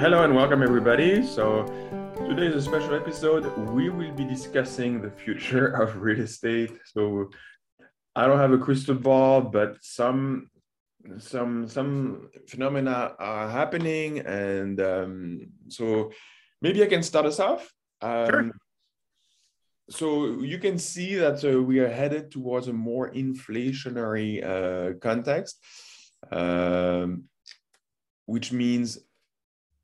Hello and welcome, everybody. So, today is a special episode. We will be discussing the future of real estate. So, I don't have a crystal ball, but some some some phenomena are happening, and um, so maybe I can start us off. Um, Sure. So you can see that uh, we are headed towards a more inflationary uh, context, um, which means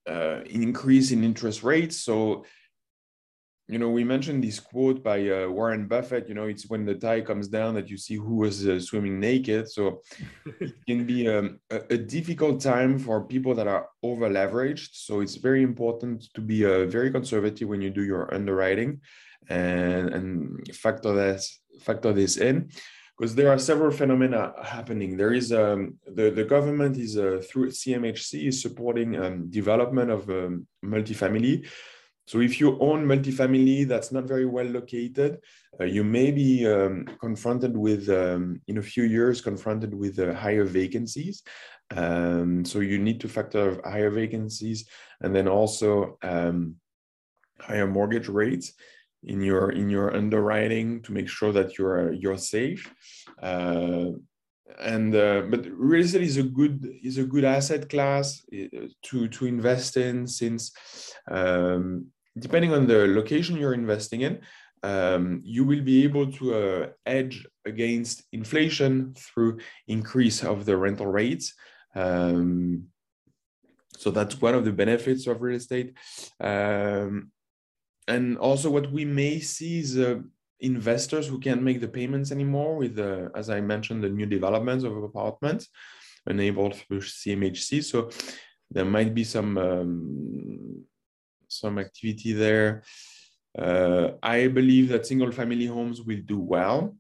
uh, increase in interest rates. So, you know, we mentioned this quote by uh, Warren Buffett. You know, it's when the tide comes down that you see who was uh, swimming naked. So, it can be um, a, a difficult time for people that are over leveraged. So, it's very important to be uh, very conservative when you do your underwriting and, and factor this factor this in because there are several phenomena happening. There is um, the the government is uh, through CMHC is supporting um, development of um, multifamily. So if you own multifamily that's not very well located, uh, you may be um, confronted with um, in a few years confronted with uh, higher vacancies. Um, so you need to factor higher vacancies and then also um, higher mortgage rates in your in your underwriting to make sure that you're you're safe. Uh, and uh, but real estate is a good is a good asset class uh, to to invest in since um, depending on the location you're investing in um, you will be able to uh, edge against inflation through increase of the rental rates. Um, so that's one of the benefits of real estate. Um, and also what we may see is uh, investors who can't make the payments anymore with the, as I mentioned, the new developments of apartments enabled through CMHC. So there might be some um, some activity there. Uh, I believe that single family homes will do well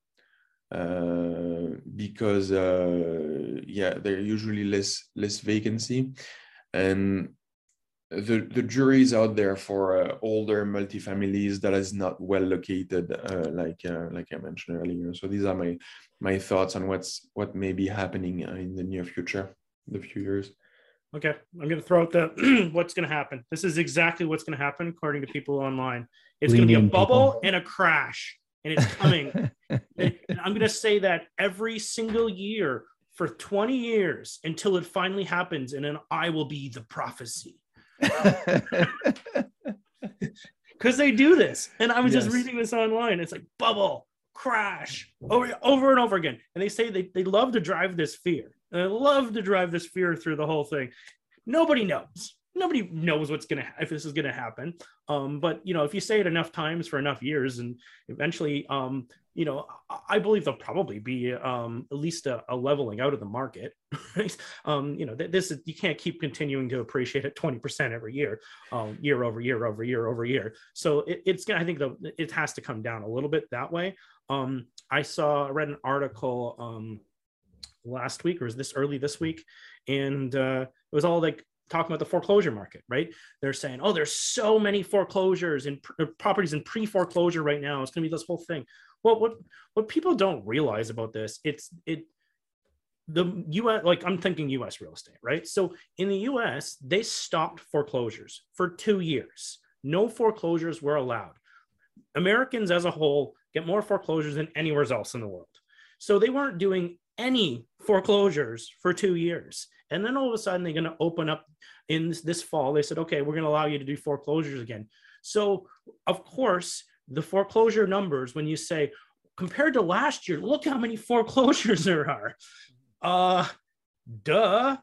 uh, because uh, yeah, they're usually less less vacancy and the the jury is out there for uh, older multifamilies that is not well located, uh, like uh, like I mentioned earlier. So these are my my thoughts on what's what may be happening uh, in the near future, the few years. Okay, I'm going to throw out the what's going to happen. This is exactly what's going to happen according to people online. It's going to be a bubble people. and a crash, and it's coming. and I'm going to say that every single year for 20 years until it finally happens, and then I will be the prophecy because they do this. And I was just reading this online. It's like bubble, crash, over, over and over again. And they say they, they love to drive this fear. And they love to drive this fear through the whole thing. Nobody knows. Nobody knows what's gonna if this is gonna happen. Um, but you know, if you say it enough times for enough years, and eventually, um, you know, I, believe there'll probably be um, at least a, a leveling out of the market. Right? um, you know, th- this is you can't keep continuing to appreciate at twenty percent every year um, year over year over year over year. So it, it's gonna. I think the, it has to come down a little bit that way. Um, I saw I read an article um, last week or was this early this week, and uh, it was all like talking about the foreclosure market. Right? They're saying, oh, there's so many foreclosures and pr- uh, properties in pre foreclosure right now. It's gonna be this whole thing. Well, what what people don't realize about this, it's it the US, like I'm thinking US real estate, right? So in the US, they stopped foreclosures for two years. No foreclosures were allowed. Americans as a whole get more foreclosures than anywhere else in the world. So they weren't doing any foreclosures for two years. And then all of a sudden, they're going to open up in this, this fall. They said, okay, we're going to allow you to do foreclosures again. So, of course, the foreclosure numbers, when you say compared to last year, look how many foreclosures there are. Uh, duh.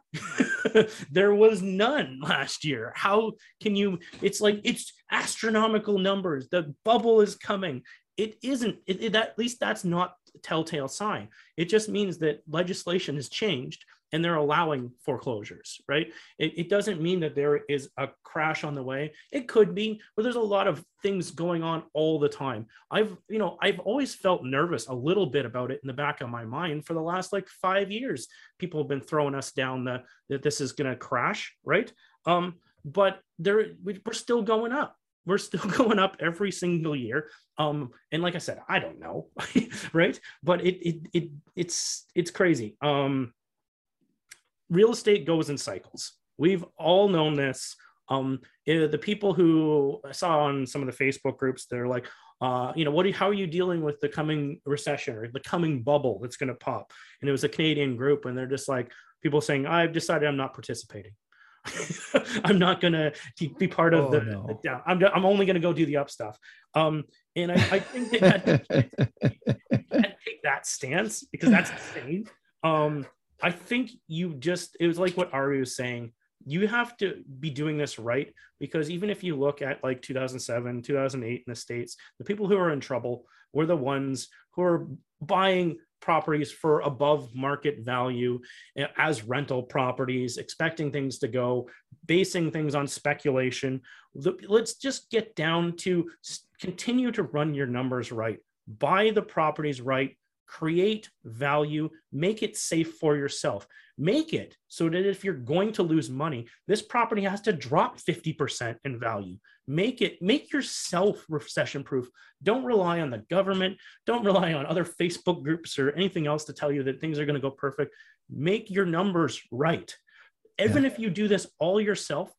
there was none last year. How can you? It's like it's astronomical numbers. The bubble is coming. It isn't. It, it- at least that's not a telltale sign. It just means that legislation has changed and they're allowing foreclosures, right? It, it doesn't mean that there is a crash on the way. It could be, but there's a lot of things going on all the time. I've, you know, I've always felt nervous a little bit about it in the back of my mind for the last like five years. People have been throwing us down the that this is going to crash, right? Um, but there, we- we're still going up. We're still going up every single year. Um, and like I said, I don't know, right? But it it it it's it's crazy. Um, real estate goes in cycles. We've all known this Um, the people who I saw on some of the Facebook groups, they're like, uh, you know, what? Are, how are you dealing with the coming recession or the coming bubble that's going to pop? And it was a Canadian group, and they're just like people saying, "I've decided I'm not participating. I'm not going to be part of oh, the, no. the, down. I'm, I'm only going to go do the up stuff." Um, and I, I think that take that stance because that's insane. Um, I think you just it was like what Ari was saying you have to be doing this right because even if you look at like 2007 2008 in the states the people who are in trouble were the ones who are buying properties for above market value eh, as rental properties expecting things to go basing things on speculation. Let's just get down to continue to run your numbers right. Buy the properties right create value, make it safe for yourself. Make it so that if you're going to lose money, this property has to drop 50% in value. Make it, make yourself recession proof. Don't rely on the government. Don't rely on other Facebook groups or anything else to tell you that things are going to go perfect. Make your numbers right. Even yeah. if you do this all yourself,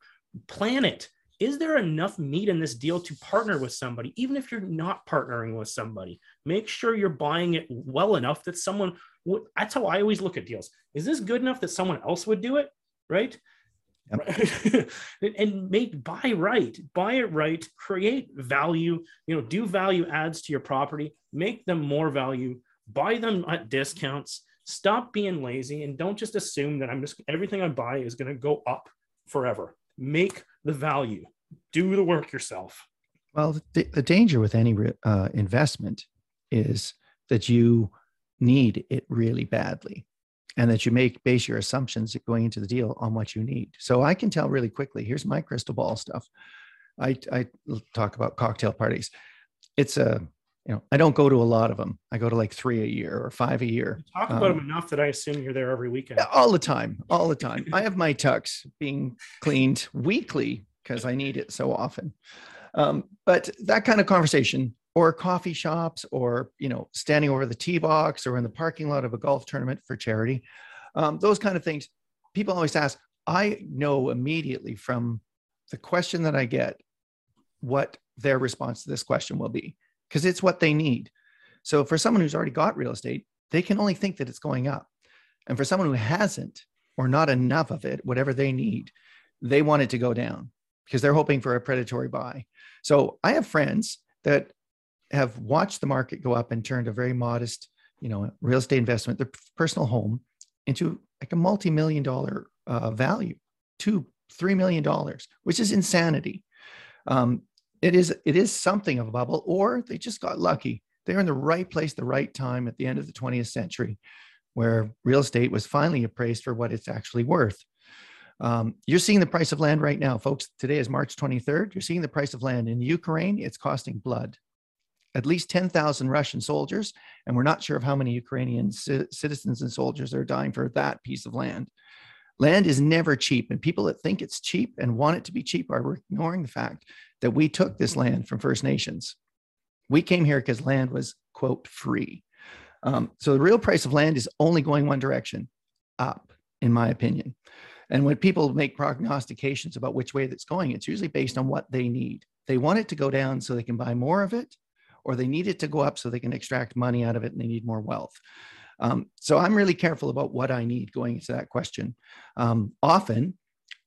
plan it is there enough meat in this deal to partner with somebody even if you're not partnering with somebody? Make sure you're buying it well enough that someone would that's how i always look at deals. Is this good enough that someone else would do it? Right? Yep. and make buy right buy it right create value you know do value adds to your property make them more value buy them at discounts stop being lazy and don't just assume that i'm just everything i buy is going to go up forever. Make the value. Do the work yourself. Well, the, the danger with any uh, investment is that you need it really badly and that you make base your assumptions going into the deal on what you need. So I can tell really quickly. Here's my crystal ball stuff. I, I talk about cocktail parties. It's a you know, I don't go to a lot of them. I go to like three a year or five a year. You talk about um, them enough that I assume you're there every weekend. All the time, all the time. I have my tux being cleaned weekly because I need it so often. Um, but that kind of conversation, or coffee shops, or you know, standing over the tee box, or in the parking lot of a golf tournament for charity, um, those kind of things. People always ask. I know immediately from the question that I get what their response to this question will be because it's what they need. So for someone who's already got real estate, they can only think that it's going up. And for someone who hasn't or not enough of it, whatever they need, they want it to go down because they're hoping for a predatory buy. So I have friends that have watched the market go up and turned a very modest, you know, real estate investment, their personal home, into like a multi-million dollar uh, value, two, three million dollars, which is insanity. Um, it is it is something of a bubble, or they just got lucky. They're in the right place, the right time at the end of the 20th century, where real estate was finally appraised for what it's actually worth. Um, you're seeing the price of land right now, folks. Today is March 23rd. You're seeing the price of land in Ukraine. It's costing blood. At least 10,000 Russian soldiers, and we're not sure of how many Ukrainian c- citizens and soldiers are dying for that piece of land. Land is never cheap, and people that think it's cheap and want it to be cheap are ignoring the fact that we took this land from First Nations. We came here because land was, quote, free. Um, so the real price of land is only going one direction up, in my opinion. And when people make prognostications about which way that's going, it's usually based on what they need. They want it to go down so they can buy more of it, or they need it to go up so they can extract money out of it and they need more wealth. Um, so I'm really careful about what I need going into that question. Um, often,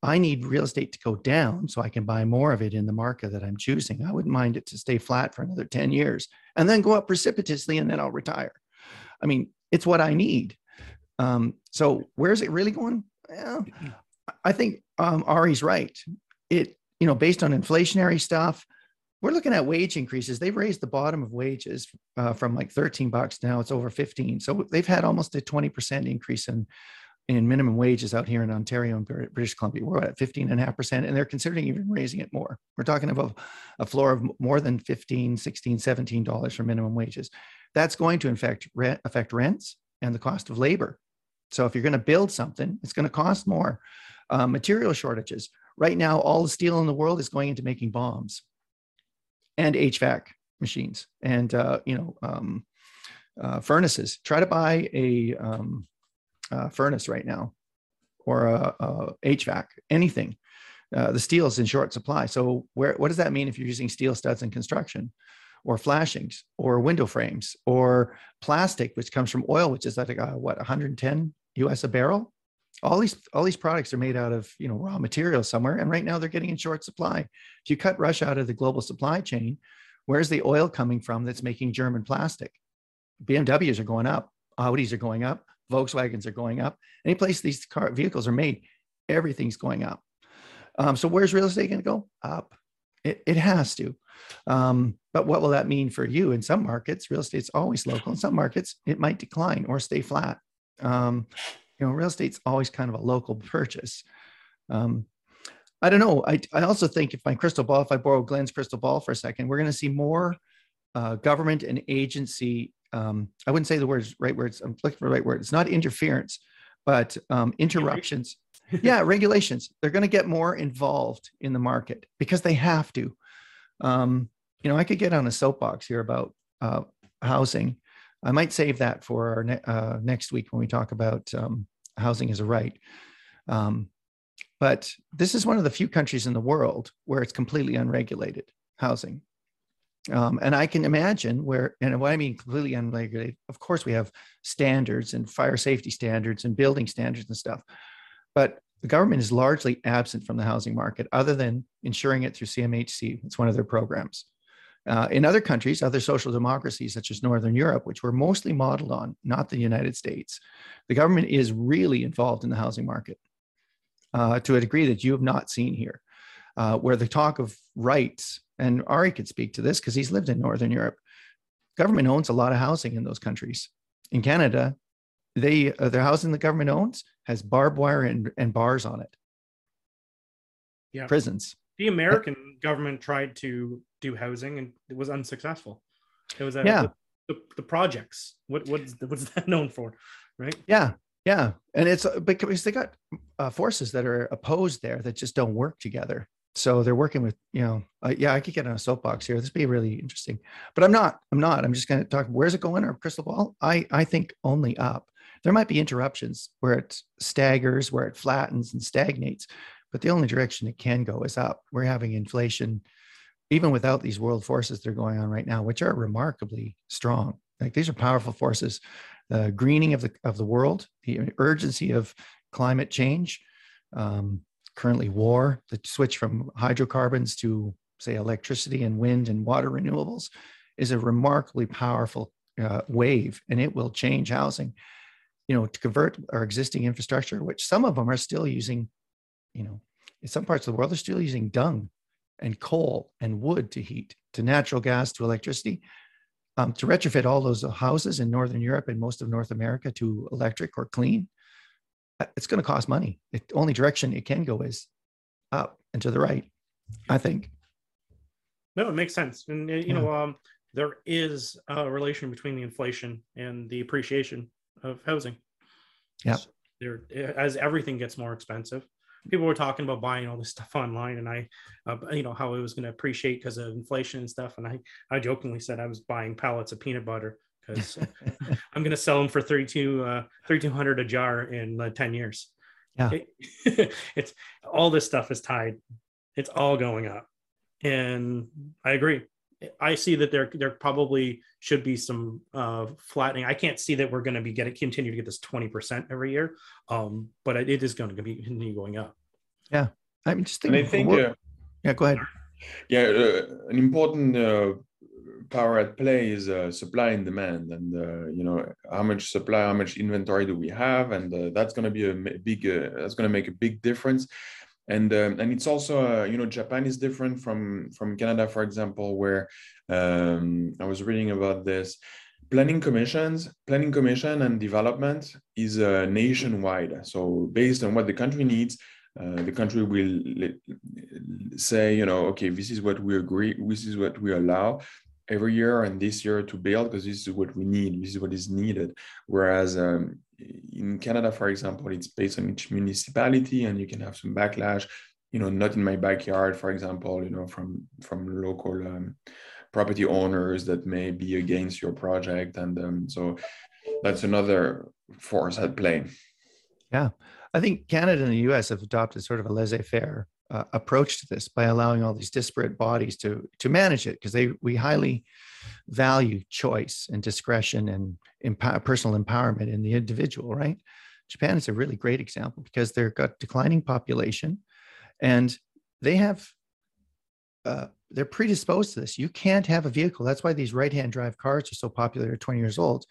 I need real estate to go down so I can buy more of it in the market that I'm choosing. I wouldn't mind it to stay flat for another 10 years and then go up precipitously and then I'll retire. I mean, it's what I need. Um, so where's it really going? Well, I think um, Ari's right. It, you know, based on inflationary stuff, we're looking at wage increases. They've raised the bottom of wages uh, from like 13 bucks now it's over 15. So they've had almost a 20% increase in in minimum wages out here in Ontario and British Columbia. We're at 15 and a half percent, and they're considering even raising it more. We're talking about a floor of more than 15, 16, 17 dollars for minimum wages. That's going to affect rent, affect rents and the cost of labor. So if you're going to build something, it's going to cost more. Uh, material shortages. Right now, all the steel in the world is going into making bombs and HVAC machines and uh, you know um, uh, furnaces. Try to buy a um, uh, furnace right now or a, a, HVAC, anything. Uh, the steel is in short supply. So where what does that mean if you're using steel studs in construction, or flashings, or window frames, or plastic, which comes from oil, which is uh, what 110 US a barrel? All these all these products are made out of you know raw material somewhere, and right now they're getting in short supply. If you cut Russia out of the global supply chain, where's the oil coming from that's making German plastic? BMWs are going up, Audis are going up, Volkswagens are going up. Any place these car vehicles are made, everything's going up. Um, so where's real estate going to go? Up. It, it has to. Um, but what will that mean for you? In some markets, real estate's always local. In some markets, it might decline or stay flat. Um, you know, real estate's always kind of a local purchase. Um, I don't know. I, I also think if my crystal ball, if I borrow Glenn's crystal ball for a second, we're going to see more uh, government and agency um, I wouldn't say the words right words. I'm looking for the right word. It's not interference, but um, interruptions. yeah, regulations. They're going to get more involved in the market because they have to. Um, you know, I could get on a soapbox here about uh, housing. I might save that for our ne- uh, next week when we talk about um, housing as a right. Um, but this is one of the few countries in the world where it's completely unregulated housing. Um, and I can imagine where, and what I mean completely unregulated, of course, we have standards and fire safety standards and building standards and stuff. But the government is largely absent from the housing market other than ensuring it through CMHC. It's one of their programs. Uh, in other countries, other social democracies such as Northern Europe, which we're mostly modeled on, not the United States, the government is really involved in the housing market uh, to a degree that you have not seen here, uh, where the talk of rights and Ari could speak to this because he's lived in Northern Europe. Government owns a lot of housing in those countries. In Canada, they uh, the housing the government owns has barbed wire and, and bars on it. Yeah, prisons. The American government tried to do housing and it was unsuccessful. It was a, yeah. The, the, projects. What what's what's that known for, right? Yeah, yeah, and it's uh, because they got uh, forces that are opposed there that just don't work together. So they're working with you know uh, yeah i could get on a soapbox here. This would be really interesting. But i'm not i'm not. I'm just going to talk where's it going? Or crystal ball? I i think only up. There might be interruptions where it staggers where it flattens and stagnates but the only direction it can go is up. We're having inflation even without these world forces that are going on right now which are remarkably strong like these are powerful forces the greening of the of the world the urgency of climate change um, currently war, the switch from hydrocarbons to, say, electricity and wind and water renewables is a remarkably powerful uh, wave, and it will change housing. You know, to convert our existing infrastructure, which some of them are still using, you know, in some parts of the world, they're still using dung and coal and wood to heat, to natural gas, to electricity. Um, to retrofit all those houses in Northern Europe and most of North America to electric or clean uh, it's going to cost money. The only direction it can go is up and to the right, I think. No, it makes sense. And, you yeah. know, um, there is a relation between the inflation and the appreciation of housing. Yeah. So there, as everything gets more expensive, people were talking about buying all this stuff online and i uh, you know how it was going to appreciate because of inflation and stuff and i i jokingly said i was buying pallets of peanut butter because I'm going to sell them for 32 uh, 3200 a jar in uh, 10 years. Yeah. It, it's all this stuff is tied. It's all going up. And I agree. I see that there there probably should be some uh, flattening. I can't see that we're going to be getting continue to get this 20% every year. Um, but it is going to be continue going up. Yeah. I'm just thinking. And I think, uh, yeah, go ahead. Yeah, uh, an important uh, power at play is uh, supply and demand and uh, you know how much supply how much inventory do we have and uh, that's going to be a big uh, that's going to make a big difference and um, and it's also uh, you know japan is different from from canada for example where um, i was reading about this. Planning commissions planning commission and development is uh, nationwide. So based on what the country needs uh, the country will say, you know, okay, this is what we agree, this is what we allow, every year and this year to build because this is what we need this is what is needed. Whereas um, in canada for example it's based on each municipality and you can have some backlash you know not in my backyard for example you know from from local um, property owners that may be against your project and um, so that's another force at play. Yeah. I think canada and the us have adopted sort of a laissez-faire uh, approach to this by allowing all these disparate bodies to to manage it because they we highly value choice and discretion and empower, personal empowerment in the individual right? Japan is a really great example because they've got declining population and they have uh, they're predisposed to this. You can't have a vehicle. That's why these right hand drive cars are so popular at 20 years old.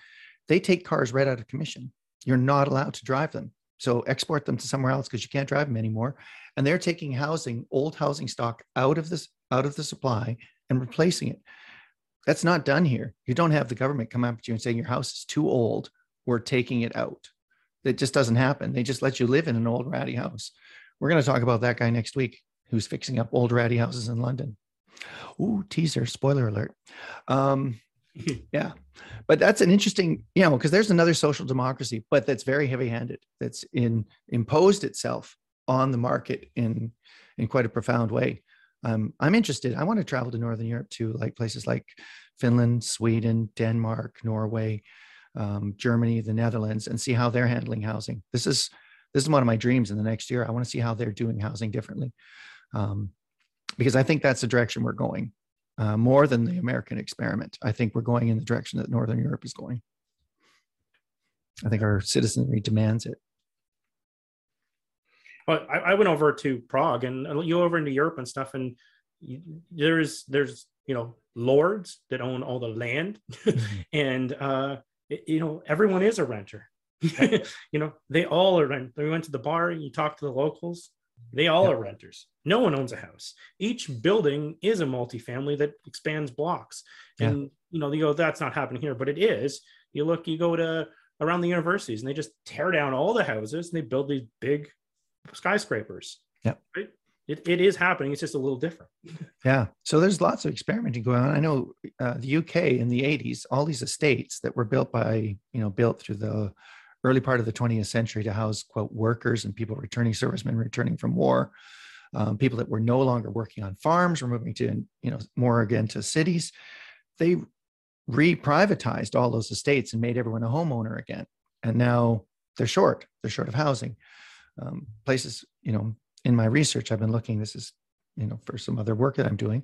They take cars right out of commission. You're not allowed to drive them. So export them to somewhere else because you can't drive them anymore. And they're taking housing, old housing stock out of this out of the supply and replacing it. That's not done here. You don't have the government come up to you and saying your house is too old. We're taking it out. It just doesn't happen. They just let you live in an old ratty house. We're going to talk about that guy next week who's fixing up old ratty houses in London. Ooh, teaser, spoiler alert. Um, yeah but that's an interesting you know because there's another social democracy but that's very heavy handed that's in imposed itself on the market in in quite a profound way um, i'm interested i want to travel to northern europe to like places like finland sweden denmark norway um, germany the netherlands and see how they're handling housing this is this is one of my dreams in the next year i want to see how they're doing housing differently um, because i think that's the direction we're going uh, more than the American experiment. I think we're going in the direction that Northern Europe is going. I think our citizenry demands it. Well, I, I went over to Prague and you over into Europe and stuff, and you, there's there's you know lords that own all the land, mm-hmm. and uh, it, you know everyone is a renter. you know they all are rent. We went to the bar. You talk to the locals. They all yep. are renters. No one owns a house. Each building is a multifamily that expands blocks. Yeah. And you know, you go, that's not happening here, but it is. You look, you go to around the universities and they just tear down all the houses and they build these big skyscrapers. Yeah. Right? It, it is happening. It's just a little different. Yeah. So there's lots of experimenting going on. I know uh, the UK in the 80s, all these estates that were built by, you know, built through the early part of the 20th century to house quote workers and people returning servicemen returning from war um, people that were no longer working on farms were moving to you know more again to cities they re-privatized all those estates and made everyone a homeowner again and now they're short they're short of housing um, places you know in my research i've been looking this is you know for some other work that i'm doing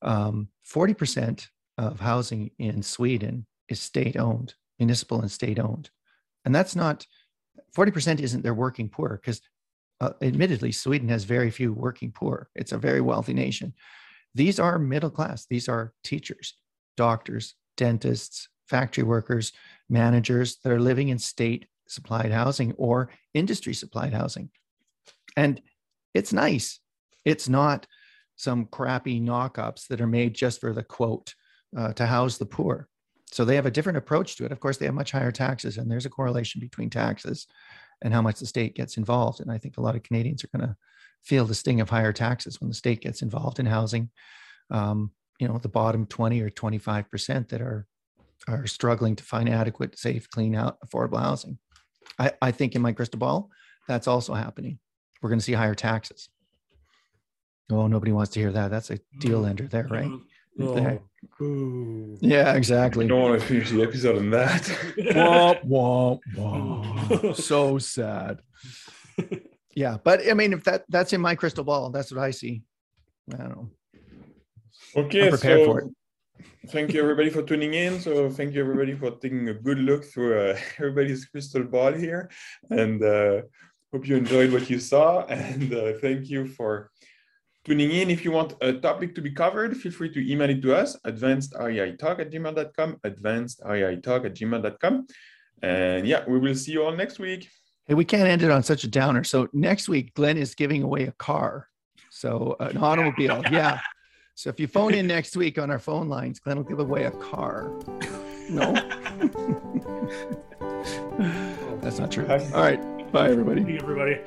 um, 40% of housing in sweden is state owned municipal and state owned and that's not 40% isn't their working poor because uh, admittedly sweden has very few working poor. It's a very wealthy nation. These are middle class. These are teachers doctors dentists factory workers managers that are living in state supplied housing or industry supplied housing and it's nice it's not some crappy knockups that are made just for the quote uh, to house the poor so they have a different approach to it. Of course, they have much higher taxes, and there's a correlation between taxes and how much the state gets involved. And I think a lot of Canadians are going to feel the sting of higher taxes when the state gets involved in housing. Um, you know, the bottom 20 or 25 percent that are are struggling to find adequate, safe, clean, out, affordable housing. I, I think in my crystal ball, that's also happening. We're going to see higher taxes. Oh, nobody wants to hear that. That's a deal ender there, right? Mm-hmm. Oh. Yeah, exactly. I don't want to finish the episode on that. womp, womp, womp. so sad. Yeah, but I mean, if that that's in my crystal ball, that's what I see. I don't know. Okay, I'm prepared so for it. Thank you everybody for tuning in. So thank you everybody for taking a good look through uh, everybody's crystal ball here, and uh, hope you enjoyed what you saw. And uh, thank you for tuning in. If you want a topic to be covered, feel free to email it to us, advancedreitalk at gmail.com, advancedreitalk at gmail.com. And yeah, we will see you all next week. Hey, we can't end it on such a downer. So next week, Glenn is giving away a car. So an automobile. yeah. So if you phone in next week on our phone lines, Glenn will give away a car. No. That's not true. All right. Bye, everybody. everybody.